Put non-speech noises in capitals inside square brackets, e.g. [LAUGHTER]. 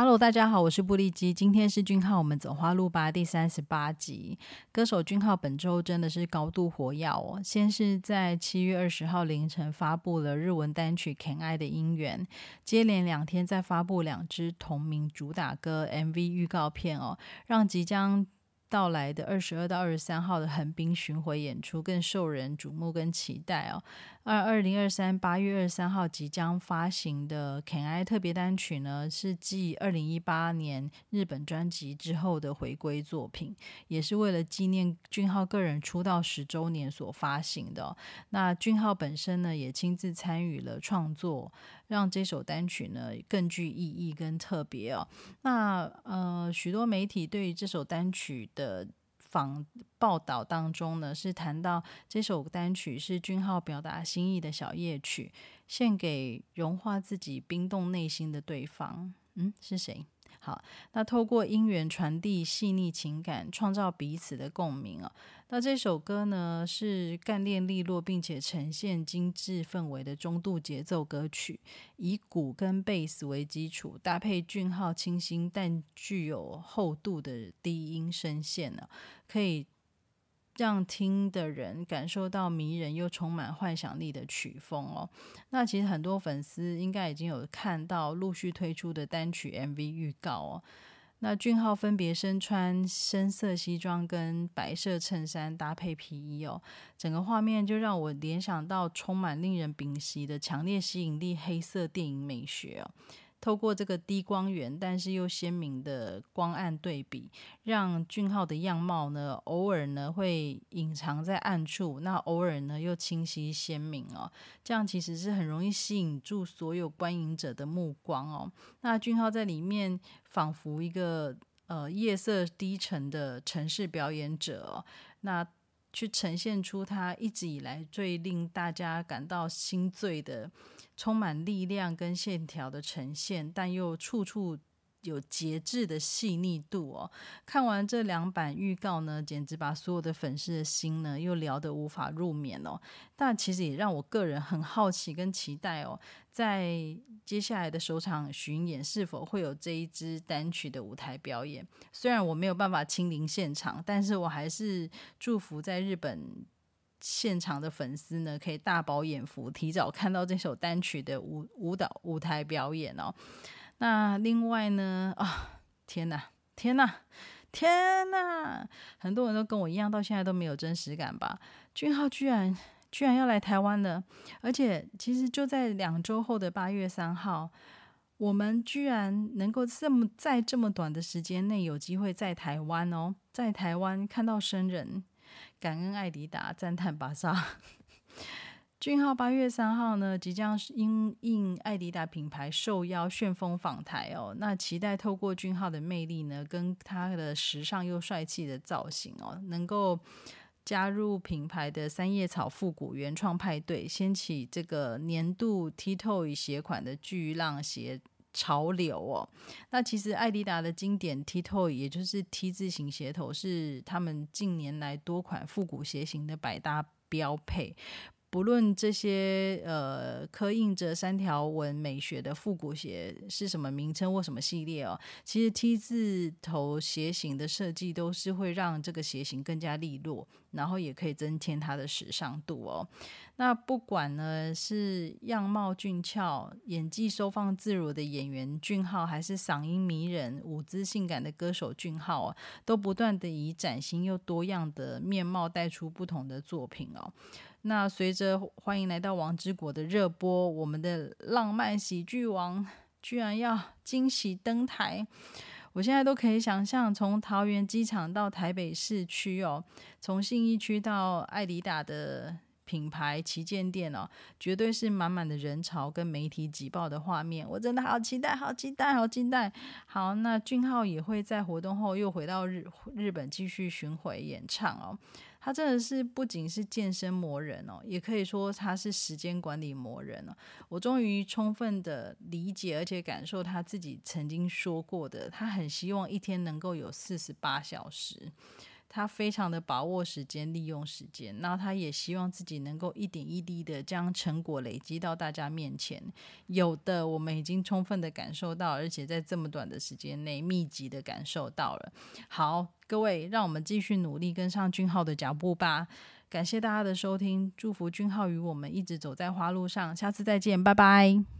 Hello，大家好，我是布利基。今天是俊浩，我们走花路吧第三十八集。歌手俊浩本周真的是高度活跃哦。先是在七月二十号凌晨发布了日文单曲《Can I 的音源》，接连两天再发布两支同名主打歌 MV 预告片哦，让即将到来的二十二到二十三号的横滨巡回演出更受人瞩目跟期待哦。而二零二三八月二十三号即将发行的《Can I》特别单曲呢，是继二零一八年日本专辑之后的回归作品，也是为了纪念俊浩个人出道十周年所发行的。那俊浩本身呢，也亲自参与了创作，让这首单曲呢更具意义跟特别哦。那呃，许多媒体对于这首单曲。的访报道当中呢，是谈到这首单曲是君浩表达心意的小夜曲，献给融化自己冰冻内心的对方。嗯，是谁？好，那透过音源传递细腻情感，创造彼此的共鸣啊。那这首歌呢，是干练利落，并且呈现精致氛围的中度节奏歌曲，以鼓跟贝斯为基础，搭配俊浩清新但具有厚度的低音声线呢，可以。让听的人感受到迷人又充满幻想力的曲风哦。那其实很多粉丝应该已经有看到陆续推出的单曲 MV 预告哦。那俊浩分别身穿深色西装跟白色衬衫搭配皮衣哦，整个画面就让我联想到充满令人屏息的强烈吸引力黑色电影美学哦。透过这个低光源，但是又鲜明的光暗对比，让俊浩的样貌呢，偶尔呢会隐藏在暗处，那偶尔呢又清晰鲜明哦。这样其实是很容易吸引住所有观影者的目光哦。那俊浩在里面仿佛一个呃夜色低沉的城市表演者，那去呈现出他一直以来最令大家感到心醉的。充满力量跟线条的呈现，但又处处有节制的细腻度哦。看完这两版预告呢，简直把所有的粉丝的心呢又聊得无法入眠哦。但其实也让我个人很好奇跟期待哦，在接下来的首场巡演是否会有这一支单曲的舞台表演？虽然我没有办法亲临现场，但是我还是祝福在日本。现场的粉丝呢，可以大饱眼福，提早看到这首单曲的舞舞蹈舞台表演哦。那另外呢，啊，天哪，天哪，天哪！很多人都跟我一样，到现在都没有真实感吧？俊浩居然居然要来台湾了，而且其实就在两周后的八月三号，我们居然能够这么在这么短的时间内有机会在台湾哦，在台湾看到生人。感恩艾迪达，赞叹巴萨。俊浩八月三号呢，即将因应艾迪达品牌受邀旋风访台哦。那期待透过俊浩的魅力呢，跟他的时尚又帅气的造型哦，能够加入品牌的三叶草复古原创派对，掀起这个年度 T t o 鞋款的巨浪鞋。潮流哦，那其实艾迪达的经典 T Toe，也就是 T 字形鞋头，是他们近年来多款复古鞋型的百搭标配。不论这些呃刻印着三条纹美学的复古鞋是什么名称或什么系列哦，其实 T 字头鞋型的设计都是会让这个鞋型更加利落，然后也可以增添它的时尚度哦。那不管呢是样貌俊俏、演技收放自如的演员俊浩，还是嗓音迷人、舞姿性感的歌手俊浩哦，都不断的以崭新又多样的面貌带出不同的作品哦。那随着《欢迎来到王之国》的热播，我们的浪漫喜剧王 [LAUGHS] 居然要惊喜登台！我现在都可以想象，从桃园机场到台北市区哦，从信义区到艾迪达的品牌旗舰店哦，绝对是满满的人潮跟媒体挤爆的画面。我真的好期待，好期待，好期待！好，那俊浩也会在活动后又回到日日本继续巡回演唱哦。他真的是不仅是健身魔人哦，也可以说他是时间管理魔人哦。我终于充分的理解而且感受他自己曾经说过的，他很希望一天能够有四十八小时。他非常的把握时间，利用时间，然后他也希望自己能够一点一滴的将成果累积到大家面前。有的我们已经充分的感受到，而且在这么短的时间内密集的感受到了。好，各位，让我们继续努力跟上俊浩的脚步吧。感谢大家的收听，祝福俊浩与我们一直走在花路上。下次再见，拜拜。